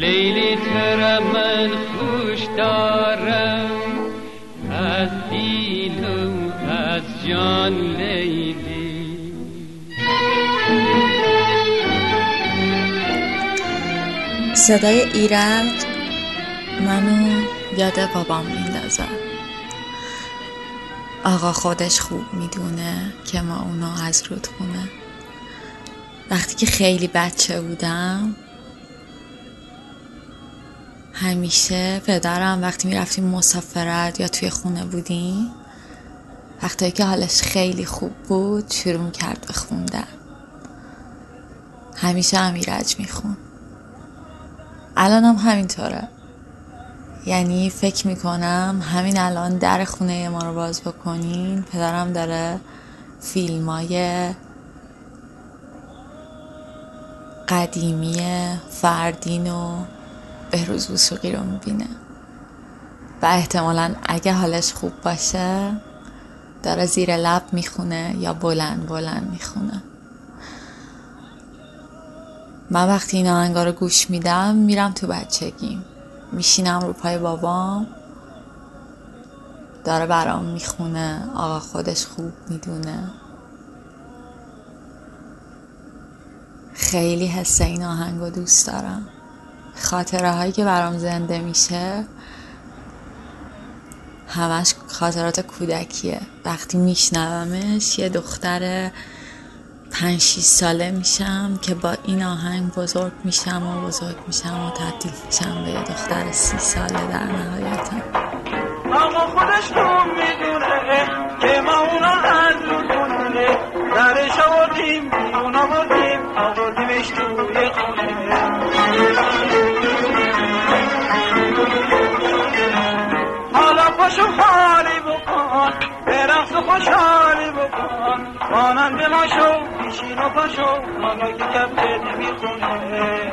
لیلی تر من خوش دارم. از دید و از جان لیلی صدای ایرج منو یاد بابام میندازه. آقا خودش خوب می‌دونه که ما اونو از رودخونه. وقتی که خیلی بچه بودم همیشه پدرم وقتی می‌رفتیم مسافرت یا توی خونه بودیم وقتی که حالش خیلی خوب بود شروع کرد به خوندن همیشه هم ایرج میخون الان هم همینطوره. یعنی فکر می‌کنم همین الان در خونه ما رو باز بکنین پدرم داره فیلم های قدیمی فردین و بهروز وسوقی رو می‌بینه. و احتمالا اگه حالش خوب باشه داره زیر لب می‌خونه یا بلند بلند می‌خونه. من وقتی این آهنگا رو گوش میدم میرم تو بچگیم. میشینم رو پای بابام. داره برام می‌خونه. آقا خودش خوب می‌دونه. خیلی حس این آهنگو دوست دارم. خاطره هایی که برام زنده میشه همش خاطرات کودکیه. وقتی میشنومش یه دختر پنج شیش ساله میشم که با این آهنگ بزرگ میشم و بزرگ میشم و تبدیل میشم به یه دختر سی ساله در نهایتا. آقا خودش خوب می‌دونه که ما اونا از کنونه درش آوردیم بیرون آوردیم آوردیمش توی خونه. حالا پاشو حالی بکن به رقص خوشحالی بکن. مانند ما شو بشین و پاشو حالا که کفته نمی‌خونه.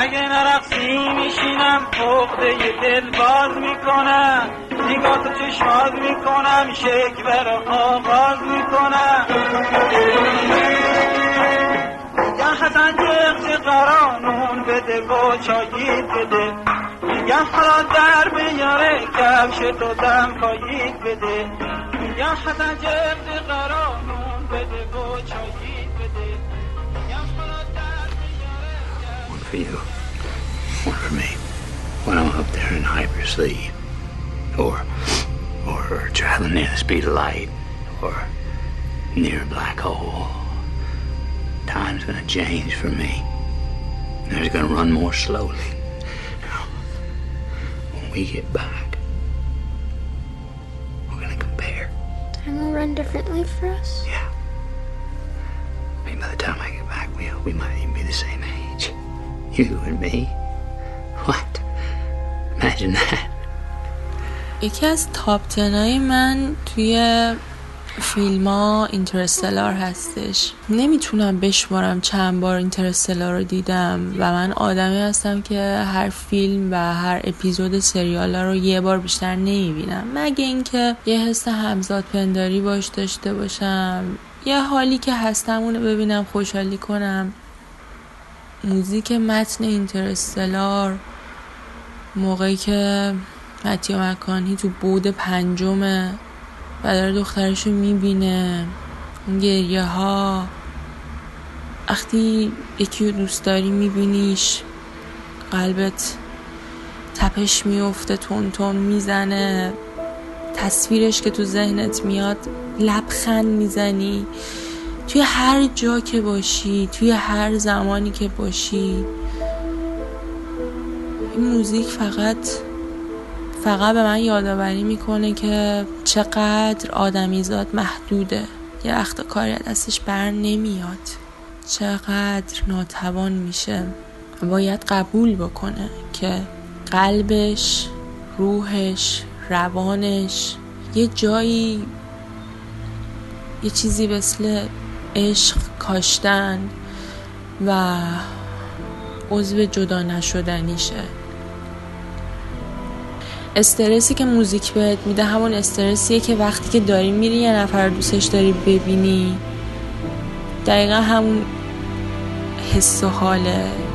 اگه نرقصی میشینم پخته دل باز می‌کنم. نگاه تو چشماز می‌کنم شکوه رو آغاز می‌کنم. یا حسن جغ قرانون بده و چایید بده. میگم حالا در بیاره کفش تو دم پایید بده میگم حسن جغ قرانون بده و چایید بده One for you, one for me. When I'm up there in hypersleep, or or traveling near the speed of light, or near a black hole. Time's gonna change for me. And it's gonna run more slowly. When we get back, Time will run differently for us? Yeah. I mean, by the time I get back, we, we might even be the same age. You and me. What? Imagine that. یکی از تاپ تنای من توی فیلم ها اینترستلار هستش. نمی‌تونم بشمارم چند بار اینترستلار رو دیدم و من آدمی هستم که هر فیلم و هر اپیزود سریال رو یه بار بیشتر نمی‌بینم. مگه اینکه یه حس همزاد پنداری باش داشته باشم. یه حالی که هستم اونو ببینم خوشحالی کنم. موزیک متن اینترستلار موقعی که متیا مکانی تو بود پنجمه و داره دخترش رو می‌بینه. اون گریه ها وقتی یکی رو دوست داری میبینیش. قلبت تپش میفته تون تون می‌زنه. تصویرش که تو ذهنت میاد لبخند می‌زنی. توی هر جا که باشی توی هر زمانی که باشی. این موزیک فقط فقط به من یادآوری می‌کنه که چقدر آدمیزاد محدوده. یه وقت کاری دستش بر نمیاد. چقدر ناتوان میشه. باید قبول بکنه که قلبش روحش روانش یه جایی یه چیزی مثل عشق کاشتن و عضو جدا نشدنیشه. استرسی که موزیک بهت میده همون استرسیه که وقتی که داری میری یه نفر دوستش داری ببینی. دقیقا همون حس و حاله.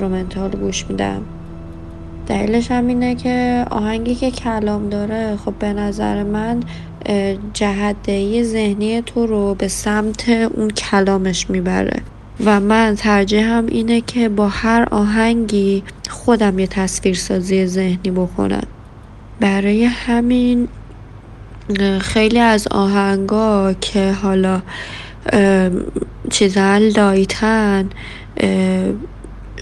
instrumental گوش میدم. دلیلش هم اینه که آهنگی که کلام داره خب به نظر من جهت‌دهی ذهنی تو رو به سمت اون کلامش می‌بره. و من ترجیحم اینه که با هر آهنگی خودم یه تصویرسازی ذهنی بکنم. برای همین خیلی از آهنگا که حالا چیزا light ن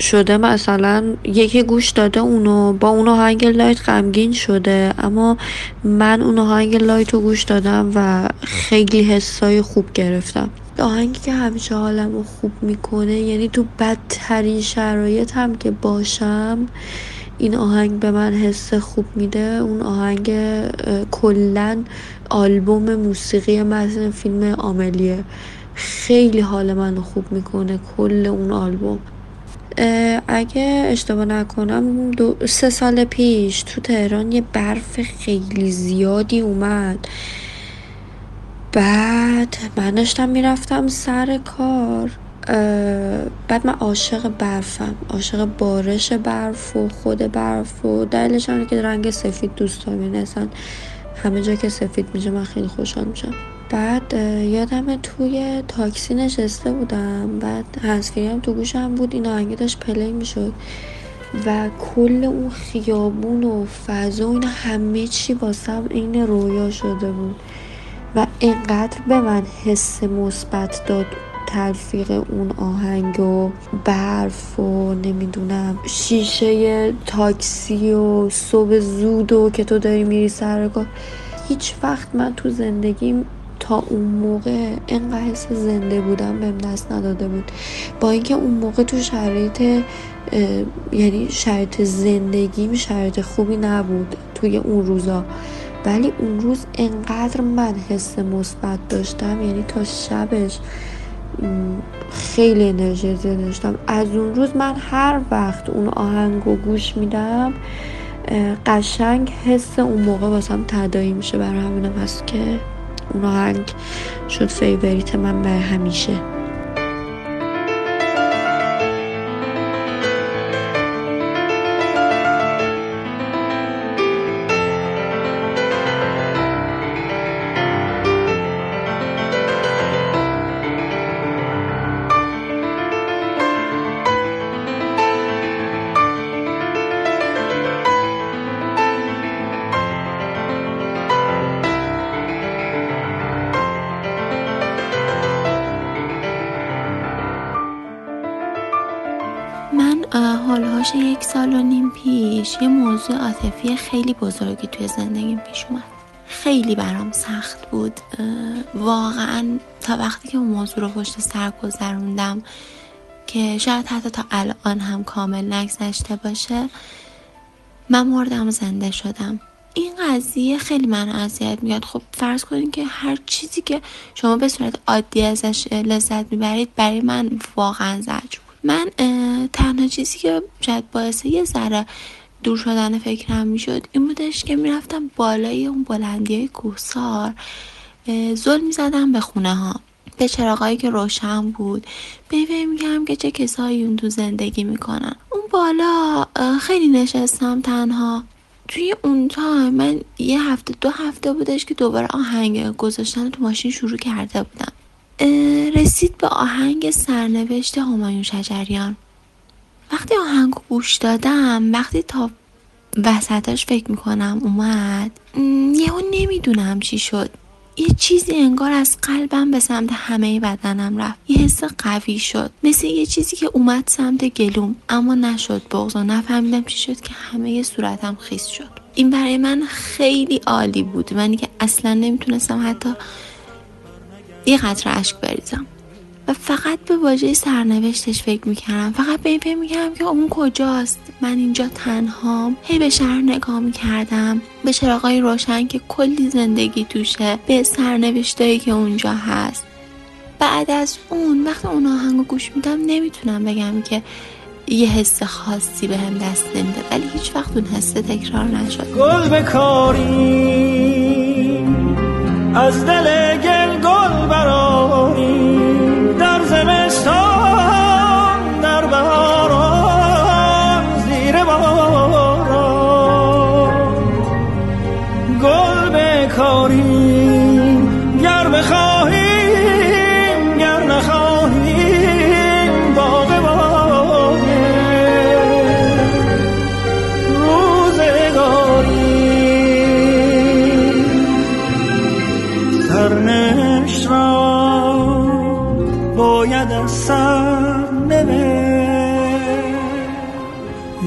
شده مثلا یکی گوش داده اونو با اون آهنگ light غمگین شده. اما من اون آهنگ light رو گوش دادم و خیلی حسای خوب گرفتم. آهنگی که همیشه حالم رو خوب می‌کنه یعنی تو بدترین شرایط هم که باشم این آهنگ به من حس خوب میده. اون آهنگ کلا آلبوم موسیقی متن فیلم آملیه. خیلی حال منو خوب می‌کنه کل اون آلبوم. اگه اشتباه نکنم دو سه سال پیش تو تهران یه برف خیلی زیادی اومد. بعد من داشتم می‌رفتم سر کار بعد من عاشق برفم عاشق بارش برف و خود برف و دلیلش هم که رنگ سفید دوست دارم. یعنی اصلا همه جا که سفید میشه من خیلی خوشحال میشم. بعد یادم توی تاکسی نشسته بودم. بعد هنسفری هم تو گوشم بود این آهنگه داشت پلی می‌شد. و کل اون خیابون و فضا و این همه چی واسم این رویا شده بود. و اینقدر به من حس مثبت داد تلفیق اون آهنگ و برف و نمی‌دونم شیشه تاکسی و صبح زود و که تو داری میری سر کار. هیچ وقت من تو زندگیم اون موقع اینقدر حس زنده بودم بهم دست نداده بود. با اینکه اون موقع تو شرایط یعنی شرایط زندگیم شرایط خوبی نبود توی اون روزا. ولی اون روز انقدر من حس مثبت داشتم یعنی تا شبش خیلی انرژی داشتم. از اون روز من هر وقت اون آهنگ رو گوش میدم قشنگ حس اون موقع واسم تدایی میشه برای همینم هست که اون آهنگ شد فیوریت من به همیشه. موضوع عاطفی خیلی بزرگی توی زندگیم پیش اومد. خیلی برام سخت بود. واقعا تا وقتی که اون موضوع رو پشت سر گذروندم که شاید حتی تا الان هم کامل نگذشته باشه من مردم زنده شدم. این قضیه خیلی من اذیت میاد خب فرض کنید که هر چیزی که شما به صورت عادی ازش لذت می‌برید برای من واقعا زجر من تنها چیزی که شاید باعث یه ذره دور شدن فکرم می‌شد. این بودش که می‌رفتم بالای اون بلندی های کوهسار زل می‌زدم به خونه ها به چراغایی که روشن بود به میگم که چه کسایی اون تو زندگی می‌کنن. اون بالا خیلی نشستم تنها. توی اون تایم من یه هفته دو هفته بودش که دوباره آهنگ گذاشتن تو ماشین شروع کرده بودم. رسید به آهنگ سرنوشت همایون شجریان. وقتی آهنگ گوش دادم وقتی تا وسطاش فکر می‌کنم اومد یهو نمی‌دونم چی شد. یه چیزی انگار از قلبم به سمت همه بدنم رفت. یه حس قوی شد. مثل یه چیزی که اومد سمت گلوم. اما نشد بغض و نفهمیدم چی شد که همه صورتم خیس شد. این برای من خیلی عالی بود. منی که اصلا نمی‌تونستم حتی یه قطر اشک بریزم. و فقط به واژه سرنوشتش فکر می‌کردم. فقط به این فکر می‌کردم که اون کجاست. من اینجا تنهام. هی به شهر نگاه می‌کردم. به چراغای روشن که کلی زندگی توشه. به سرنوشتایی که اونجا هست. بعد از اون وقتی اون آهنگو گوش میدم نمی‌تونم بگم که یه حس خاصی به هم دست نمیده. ولی هیچ وقت اون حس تکرار نشد. گل بکاری. از دل گل گل براری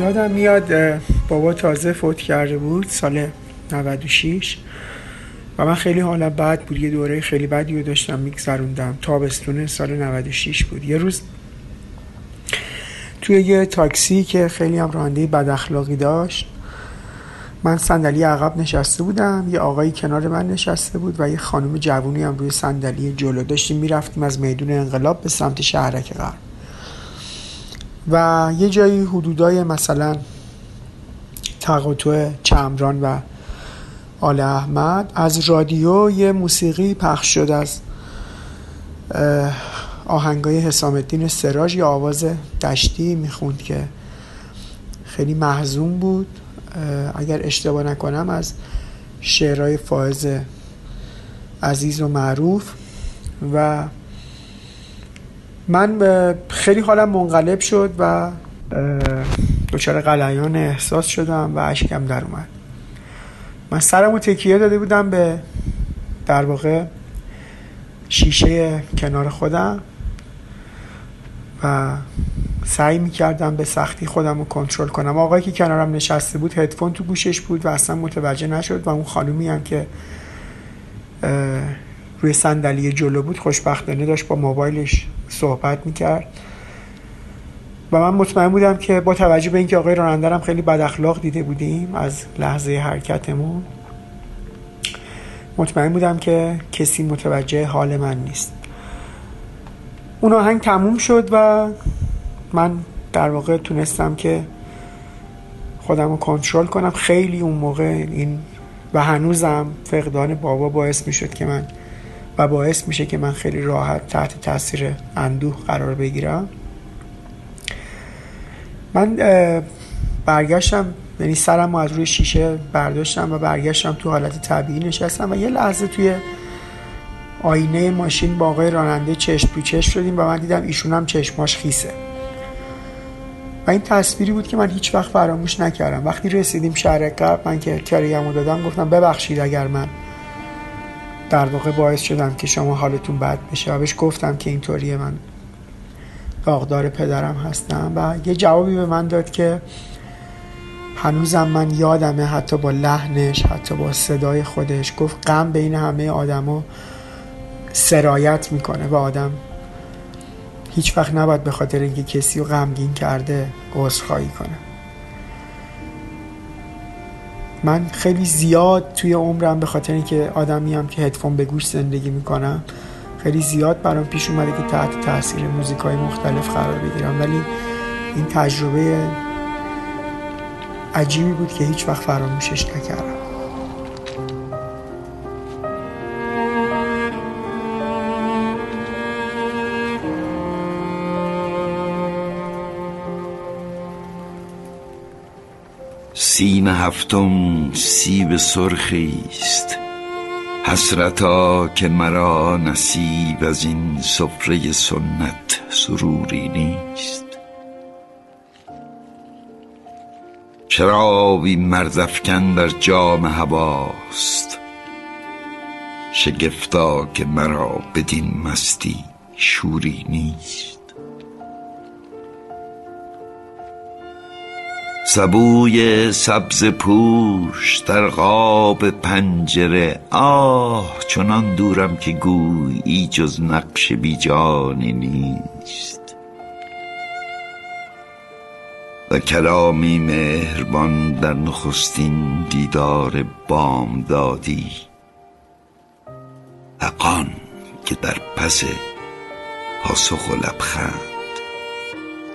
یادم میاد بابا تازه فوت کرده بود سال 96 و من خیلی حالا بد بود یه دوره خیلی بدی رو داشتم میگذروندم تابستون سال 96 بود. یه روز توی یه تاکسی که خیلی هم راننده بد اخلاقی داشت من صندلی عقب نشسته بودم یه آقایی کنار من نشسته بود و یه خانم جوونی هم روی صندلی جلو داشتیم می‌رفتیم از میدون انقلاب به سمت شهرک غرب. و یه جایی حدودای مثلا تقاطع چمران و آل احمد از رادیو یه موسیقی پخش شد از آهنگای حسام الدین سراج یا آواز دشتی می‌خوند که خیلی محزون بود. اگر اشتباه نکنم از شعرهای فائز عزیز و معروف و من خیلی حالم منقلب شد و دچار قلیان احساس شدم و اشکم در اومد. من سرم رو تکیه داده بودم به در واقع شیشه کنار خودم و سعی می‌کردم به سختی خودم رو کنترل کنم. آقایی که کنارم نشسته بود هدفون تو گوشش بود و اصلا متوجه نشد و اون خانومی هم که روی صندلی جلو بود خوشبختانه داشت با موبایلش صحبت می‌کرد. و من مطمئن بودم که با توجه به اینکه آقای راننده هم خیلی بد اخلاق دیده بودیم از لحظه حرکتمون مطمئن بودم که کسی متوجه حال من نیست. اون آهنگ تموم شد و من در واقع تونستم که خودم رو کنترل کنم. خیلی اون موقع این و هنوزم فقدان بابا باعث می شد که من و باعث میشه که من خیلی راحت تحت تاثیر اندوه قرار بگیرم. من برگشتم یعنی سرم از روی شیشه برداشتم و برگشتم تو حالت طبیعی نشستم و یه لحظه توی آینه ماشین با آقای راننده چشم تو چشم شدیم و من دیدم ایشون هم چشماش خیسه. و این تصویری بود که من هیچ وقت فراموش نکردم. وقتی رسیدیم شهر قبل من که کریم دادم گفتم ببخشید اگر من در واقع باعث شدم که شما حالتون بد بشه و بهش گفتم که اینطوریه من داغدار پدرم هستم. و یه جوابی به من داد که هنوزم من یادمه حتی با لحنش حتی با صدای خودش. گفت غم بین همه آدما سرایت می‌کنه و آدم هیچ وقت نباید به خاطر اینکه کسی رو غمگین کرده عذرخواهی کنه. من خیلی زیاد توی عمرم به خاطر اینکه آدمی هم که هدفون به گوش زندگی می‌کنم خیلی زیاد برام پیش اومده که تحت تاثیر موزیک های مختلف قرار بگیرم. ولی این تجربه عجیبی بود که هیچ وقت فراموشش نکردم. سیم هفتم سیب سرخی است حسرتا که مرا نصیب از این سفره سنت سروری نیست. شرابی مردفکن در جام هواست. شگفتا که مرا بدین مستی شوری نیست. سبوی سبز پوش در قاب پنجره. آه چنان دورم که گویی جز نقش بیجانی نیست. و کلامی مهربان در نخستین دیدار بامدادی. حقان که در پس پاسخ و لبخند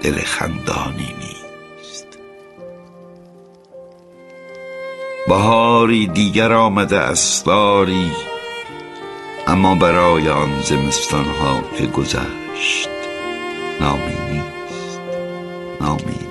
دل خندانی نیست. بهاری دیگر آمده استاری اما برای آن زمستان ها که گذشت نامی نیست نامی